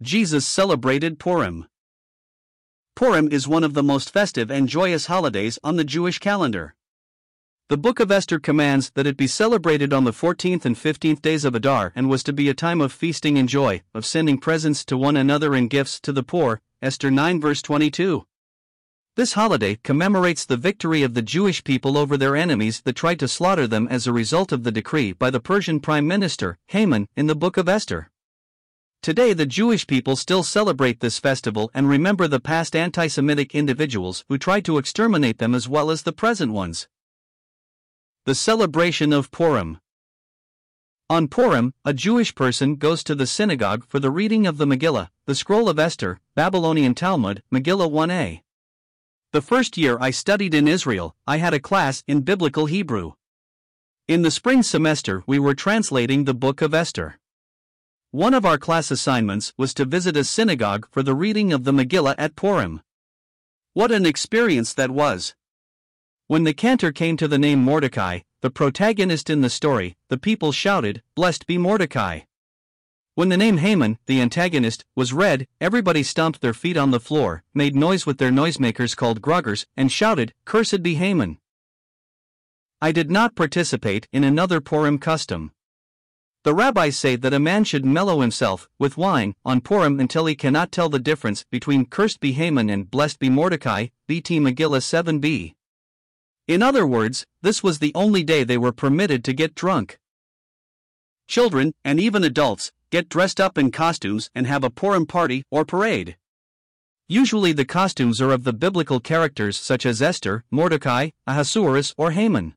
Jesus celebrated Purim. Purim is one of the most festive and joyous holidays on the Jewish calendar. The Book of Esther commands that it be celebrated on the 14th and 15th days of Adar and was to be a time of feasting and joy, of sending presents to one another and gifts to the poor. Esther 9 verse 22. This holiday commemorates the victory of the Jewish people over their enemies that tried to slaughter them as a result of the decree by the Persian Prime Minister, Haman, in the Book of Esther. Today, the Jewish people still celebrate this festival and remember the past anti Semitic individuals who tried to exterminate them as well as the present ones. The celebration of Purim. On Purim, a Jewish person goes to the synagogue for the reading of the Megillah, the Scroll of Esther, Babylonian Talmud, Megillah 1a. The first year I studied in Israel, I had a class in Biblical Hebrew. In the spring semester, we were translating the Book of Esther. One of our class assignments was to visit a synagogue for the reading of the Megillah at Purim. What an experience that was! When the cantor came to the name Mordecai, the protagonist in the story, the people shouted, Blessed be Mordecai! When the name Haman, the antagonist, was read, everybody stomped their feet on the floor, made noise with their noisemakers called gruggers, and shouted, Cursed be Haman! I did not participate in another Purim custom. The rabbis say that a man should mellow himself with wine on Purim until he cannot tell the difference between Cursed be Haman and Blessed be Mordecai, BT Megillah 7b. In other words, this was the only day they were permitted to get drunk. Children, and even adults, get dressed up in costumes and have a Purim party or parade. Usually the costumes are of the biblical characters such as Esther, Mordecai, Ahasuerus, or Haman.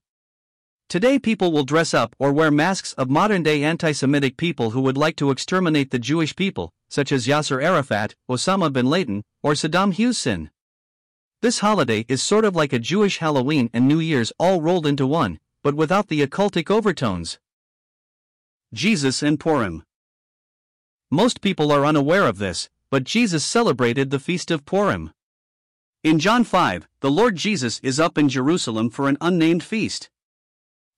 Today people will dress up or wear masks of modern-day anti-Semitic people who would like to exterminate the Jewish people, such as Yasser Arafat, Osama bin Laden, or Saddam Hussein. This holiday is sort of like a Jewish Halloween and New Year's all rolled into one, but without the occultic overtones. Jesus and Purim most people are unaware of this, but Jesus celebrated the feast of Purim. In John 5, the Lord Jesus is up in Jerusalem for an unnamed feast.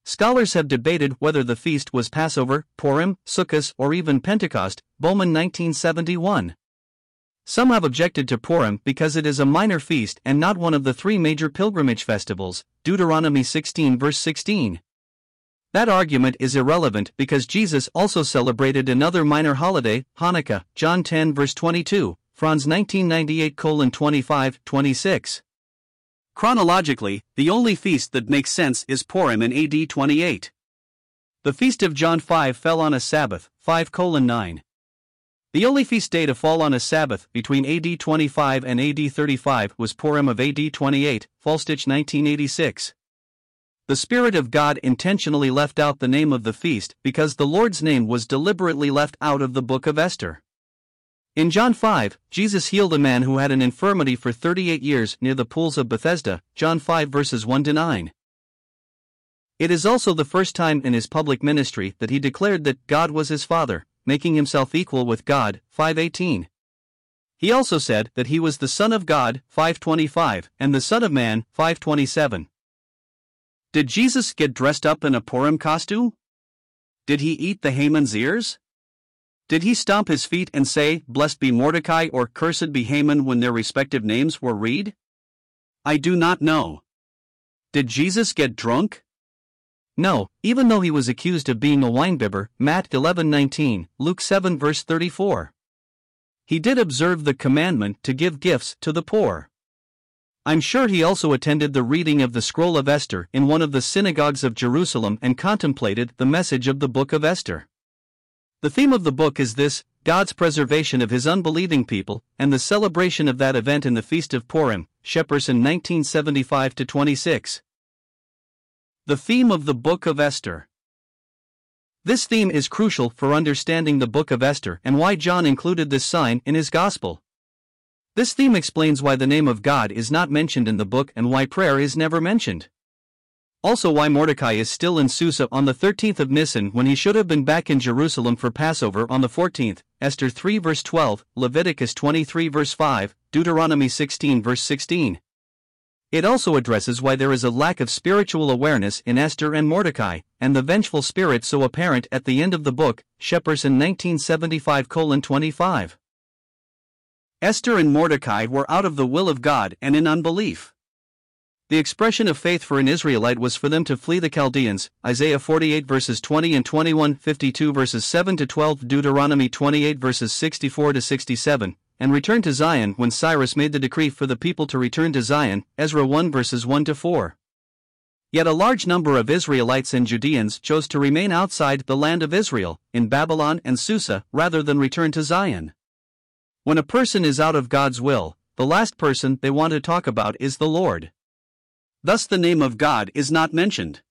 Scholars have debated whether the feast was Passover, Purim, Sukkot, or even Pentecost, Bowman 1971. Some have objected to Purim because it is a minor feast and not one of the three major pilgrimage festivals, Deuteronomy 16 verse 16. That argument is irrelevant because Jesus also celebrated another minor holiday, Hanukkah, John 10 verse 22, Franz 1998 25 26. Chronologically, the only feast that makes sense is Purim in AD 28. The feast of John 5 fell on a Sabbath, 5 9. The only feast day to fall on a Sabbath between AD 25 and AD 35 was Purim of AD 28, Faulstich 1986. The Spirit of God intentionally left out the name of the feast because the Lord's name was deliberately left out of the book of Esther. In John 5, Jesus healed a man who had an infirmity for 38 years near the pools of Bethesda, John 5 verses 1 to 9. It is also the first time in his public ministry that he declared that God was his Father, making himself equal with God, 518. He also said that he was the Son of God, 525, and the Son of Man, 527. Did Jesus get dressed up in a Purim costume? Did he eat the Haman's ears? Did he stomp his feet and say, Blessed be Mordecai or Cursed be Haman when their respective names were read? I do not know. Did Jesus get drunk? No, even though he was accused of being a winebibber, Matt 11:19, Luke 7 verse 34. He did observe the commandment to give gifts to the poor. I'm sure he also attended the reading of the Scroll of Esther in one of the synagogues of Jerusalem and contemplated the message of the book of Esther. The theme of the book is this God's preservation of his unbelieving people, and the celebration of that event in the Feast of Purim, Shepperson 1975 26. The theme of the Book of Esther. This theme is crucial for understanding the Book of Esther and why John included this sign in his Gospel. This theme explains why the name of God is not mentioned in the book and why prayer is never mentioned. Also, why Mordecai is still in Susa on the 13th of Nisan when he should have been back in Jerusalem for Passover on the 14th, Esther 3 verse 12, Leviticus 23 verse 5, Deuteronomy 16 verse 16. It also addresses why there is a lack of spiritual awareness in Esther and Mordecai, and the vengeful spirit so apparent at the end of the book, Shepperson 1975 25. Esther and Mordecai were out of the will of God and in unbelief. The expression of faith for an Israelite was for them to flee the Chaldeans, Isaiah 48 verses 20 and 21, 52 verses 7 to 12, Deuteronomy 28 verses 64 to 67, and return to Zion when Cyrus made the decree for the people to return to Zion, Ezra 1 verses 1 to 4. Yet a large number of Israelites and Judeans chose to remain outside the land of Israel, in Babylon and Susa, rather than return to Zion. When a person is out of God's will, the last person they want to talk about is the Lord. Thus, the name of God is not mentioned.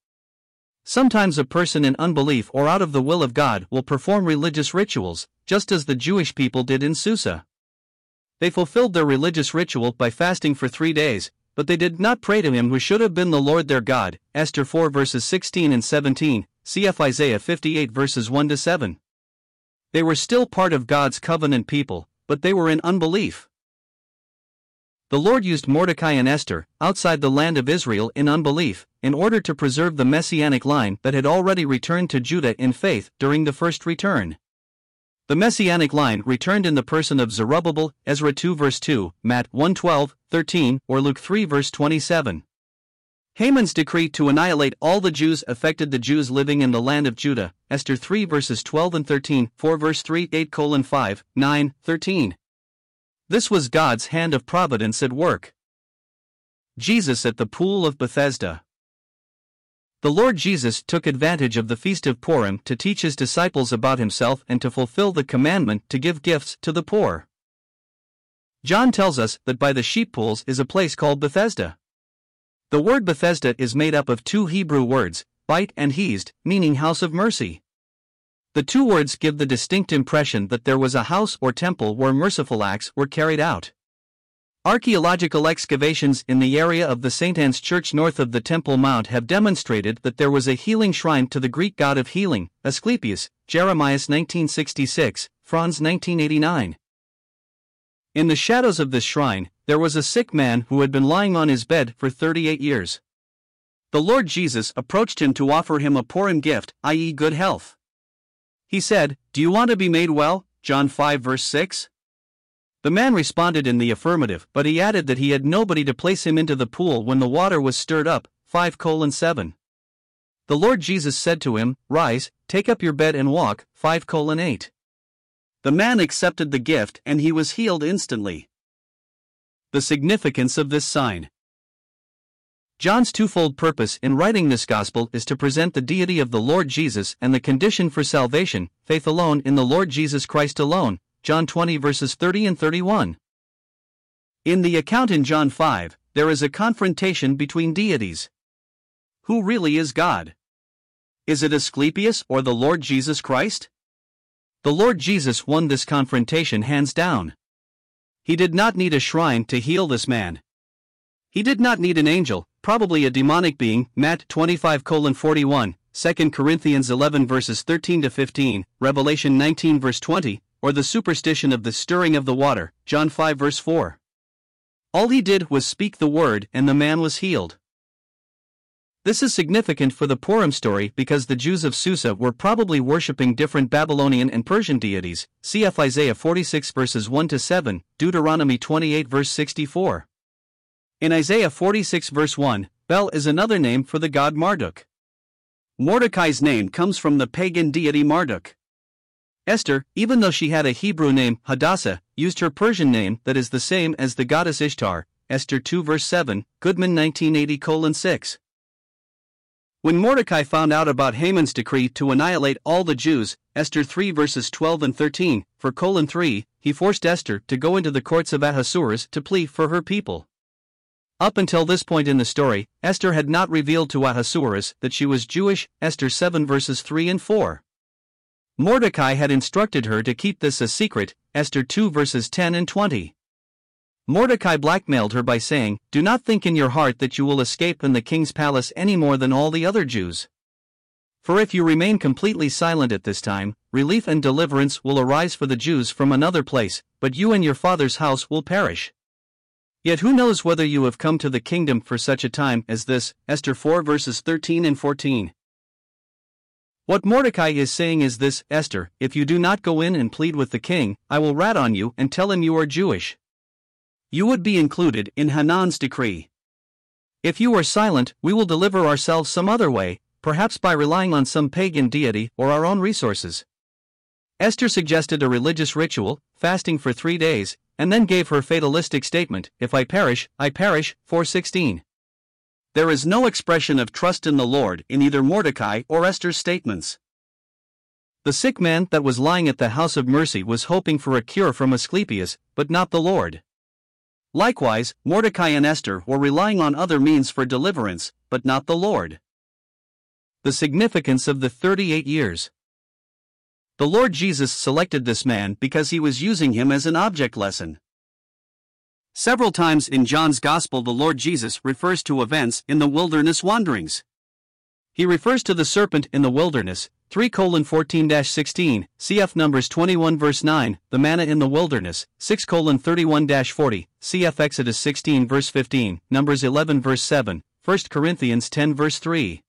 Sometimes a person in unbelief or out of the will of God will perform religious rituals, just as the Jewish people did in Susa. They fulfilled their religious ritual by fasting for three days, but they did not pray to him who should have been the Lord their God. Esther 4 verses 16 and 17, cf. Isaiah 58 verses 1 to 7. They were still part of God's covenant people, but they were in unbelief. The Lord used Mordecai and Esther, outside the land of Israel in unbelief, in order to preserve the messianic line that had already returned to Judah in faith during the first return. The messianic line returned in the person of Zerubbabel, Ezra 2 verse 2, Matt 1 12, 13, or Luke 3 verse 27. Haman's decree to annihilate all the Jews affected the Jews living in the land of Judah, Esther 3 verses 12 and 13, 4 verse 3, 8 colon 5, 9, 13. This was God's hand of providence at work. Jesus at the Pool of Bethesda. The Lord Jesus took advantage of the Feast of Purim to teach his disciples about himself and to fulfill the commandment to give gifts to the poor. John tells us that by the sheep pools is a place called Bethesda. The word Bethesda is made up of two Hebrew words, beit and hesed, meaning house of mercy. The two words give the distinct impression that there was a house or temple where merciful acts were carried out. Archaeological excavations in the area of the St. Anne's Church north of the Temple Mount have demonstrated that there was a healing shrine to the Greek god of healing, Asclepius, Jeremias 1966, Franz 1989. In the shadows of this shrine, there was a sick man who had been lying on his bed for 38 years. The Lord Jesus approached him to offer him a Purim gift, i.e., good health. He said, Do you want to be made well? John 5 verse 6. The man responded in the affirmative, but he added that he had nobody to place him into the pool when the water was stirred up. 5 colon 7. The Lord Jesus said to him, Rise, take up your bed and walk. 5 colon 8. The man accepted the gift and he was healed instantly. The significance of this sign. John's twofold purpose in writing this gospel is to present the deity of the Lord Jesus and the condition for salvation, faith alone in the Lord Jesus Christ alone, John 20 verses 30 and 31. In the account in John 5, there is a confrontation between deities. Who really is God? Is it Asclepius or the Lord Jesus Christ? The Lord Jesus won this confrontation hands down. He did not need a shrine to heal this man. He did not need an angel, probably a demonic being, Matt 25 41, 2 Corinthians 11 verses 13 to 15, Revelation 19 verse 20, or the superstition of the stirring of the water, John 5 verse 4. All he did was speak the word and the man was healed. This is significant for the Purim story because the Jews of Susa were probably worshipping different Babylonian and Persian deities. Cf. Isaiah 46 verses 1 to 7, Deuteronomy 28 verse 64. In Isaiah 46 verse 1, Bel is another name for the god Marduk. Mordecai's name comes from the pagan deity Marduk. Esther, even though she had a Hebrew name, Hadassah, used her Persian name that is the same as the goddess Ishtar, Esther 2 verse 7, Goodman 1980 6. When Mordecai found out about Haman's decree to annihilate all the Jews, Esther 3 verses 12 and 13, for colon 3, he forced Esther to go into the courts of Ahasuerus to plead for her people. Up until this point in the story, Esther had not revealed to Ahasuerus that she was Jewish, Esther 7 verses 3 and 4. Mordecai had instructed her to keep this a secret, Esther 2 verses 10 and 20. Mordecai blackmailed her by saying, Do not think in your heart that you will escape in the king's palace any more than all the other Jews. For if you remain completely silent at this time, relief and deliverance will arise for the Jews from another place, but you and your father's house will perish. Yet who knows whether you have come to the kingdom for such a time as this? Esther 4 verses 13 and 14. What Mordecai is saying is this Esther, if you do not go in and plead with the king, I will rat on you and tell him you are Jewish. You would be included in Haman's decree. If you are silent, we will deliver ourselves some other way, perhaps by relying on some pagan deity or our own resources. Esther suggested a religious ritual, fasting for three days, and then gave her fatalistic statement If I perish, I perish. 416. There is no expression of trust in the Lord in either Mordecai or Esther's statements. The sick man that was lying at the house of mercy was hoping for a cure from Asclepius, but not the Lord. Likewise, Mordecai and Esther were relying on other means for deliverance, but not the Lord. The significance of the 38 years. The Lord Jesus selected this man because he was using him as an object lesson. Several times in John's Gospel, the Lord Jesus refers to events in the wilderness wanderings. He refers to the serpent in the wilderness, 3 colon 14 16, cf. Numbers 21 verse 9, the manna in the wilderness, 6 colon 31 40, cf. Exodus 16 verse 15, Numbers 11 verse 7, 1 Corinthians 10 verse 3.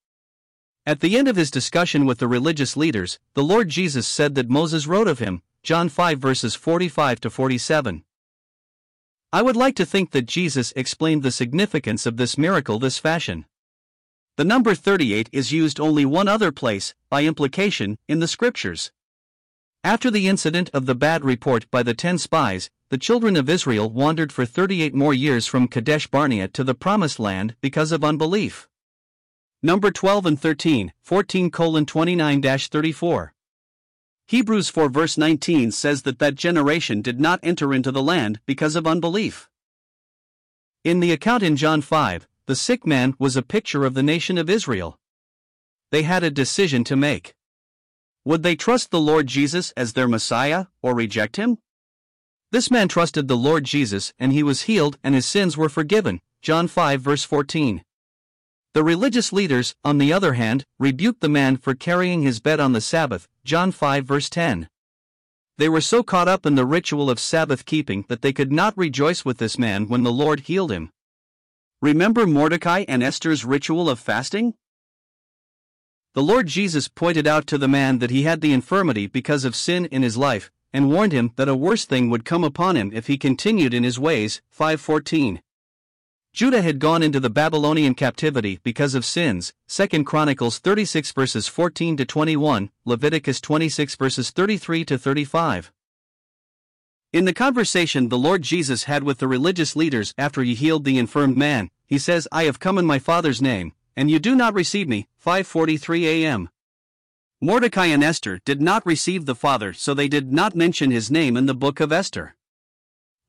At the end of his discussion with the religious leaders, the Lord Jesus said that Moses wrote of him, John 5 verses 45 to 47. I would like to think that Jesus explained the significance of this miracle this fashion. The number 38 is used only one other place, by implication, in the scriptures. After the incident of the bad report by the ten spies, the children of Israel wandered for 38 more years from Kadesh Barnea to the Promised Land because of unbelief. Number 12 and 13, 14 29 34. Hebrews 4 verse 19 says that that generation did not enter into the land because of unbelief. In the account in John 5, the sick man was a picture of the nation of Israel. They had a decision to make. Would they trust the Lord Jesus as their Messiah, or reject him? This man trusted the Lord Jesus and he was healed and his sins were forgiven. John 5 verse 14. The religious leaders, on the other hand, rebuked the man for carrying his bed on the Sabbath. John 5 verse 10. They were so caught up in the ritual of Sabbath keeping that they could not rejoice with this man when the Lord healed him. Remember Mordecai and Esther's ritual of fasting? The Lord Jesus pointed out to the man that he had the infirmity because of sin in his life, and warned him that a worse thing would come upon him if he continued in his ways. 514. Judah had gone into the Babylonian captivity because of sins. 2 Chronicles 36 verses 14 to 21, Leviticus 26 verses 33 to 35. In the conversation the Lord Jesus had with the religious leaders after he healed the infirmed man, he says, I have come in my Father's name, and you do not receive me. 5:43 a.m. Mordecai and Esther did not receive the Father, so they did not mention his name in the book of Esther.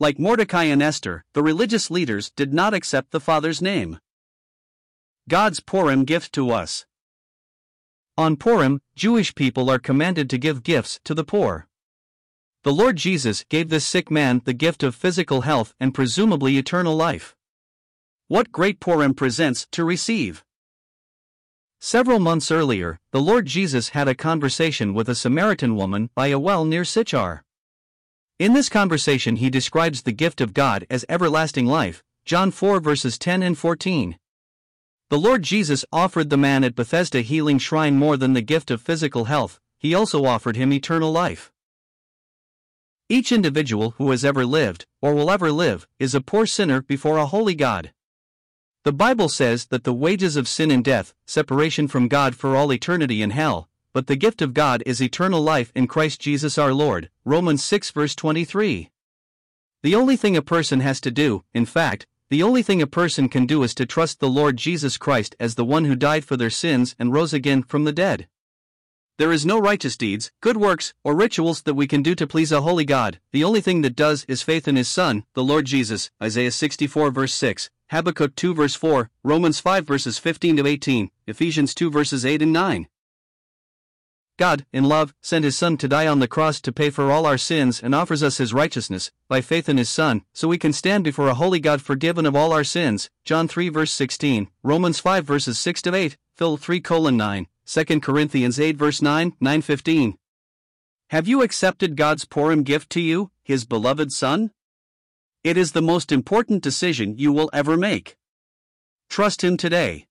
Like Mordecai and Esther, the religious leaders did not accept the Father's name. God's Purim gift to us. On Purim, Jewish people are commanded to give gifts to the poor. The Lord Jesus gave this sick man the gift of physical health and presumably eternal life. What great Purim presents to receive! Several months earlier, the Lord Jesus had a conversation with a Samaritan woman by a well near Sychar. In this conversation, he describes the gift of God as everlasting life, John 4 verses 10 and 14. The Lord Jesus offered the man at Bethesda healing shrine more than the gift of physical health, he also offered him eternal life. Each individual who has ever lived, or will ever live, is a poor sinner before a holy God. The Bible says that the wages of sin and death, separation from God for all eternity in hell, but the gift of God is eternal life in Christ Jesus our Lord. Romans 6 verse 23. The only thing a person has to do, in fact, the only thing a person can do is to trust the Lord Jesus Christ as the one who died for their sins and rose again from the dead. There is no righteous deeds, good works, or rituals that we can do to please a holy God. The only thing that does is faith in His Son, the Lord Jesus. Isaiah 64 verse 6, Habakkuk 2 verse 4, Romans 5 verses 15 to 18, Ephesians 2 verses 8 and 9. God, in love, sent His Son to die on the cross to pay for all our sins and offers us His righteousness, by faith in His Son, so we can stand before a holy God forgiven of all our sins. John 3 verse 16, Romans 5 verses 6 to 8, Phil 3 colon 9. 2 Corinthians 8 verse 9, 9-15. Have you accepted God's Purim gift to you, His beloved Son? It is the most important decision you will ever make. Trust Him today.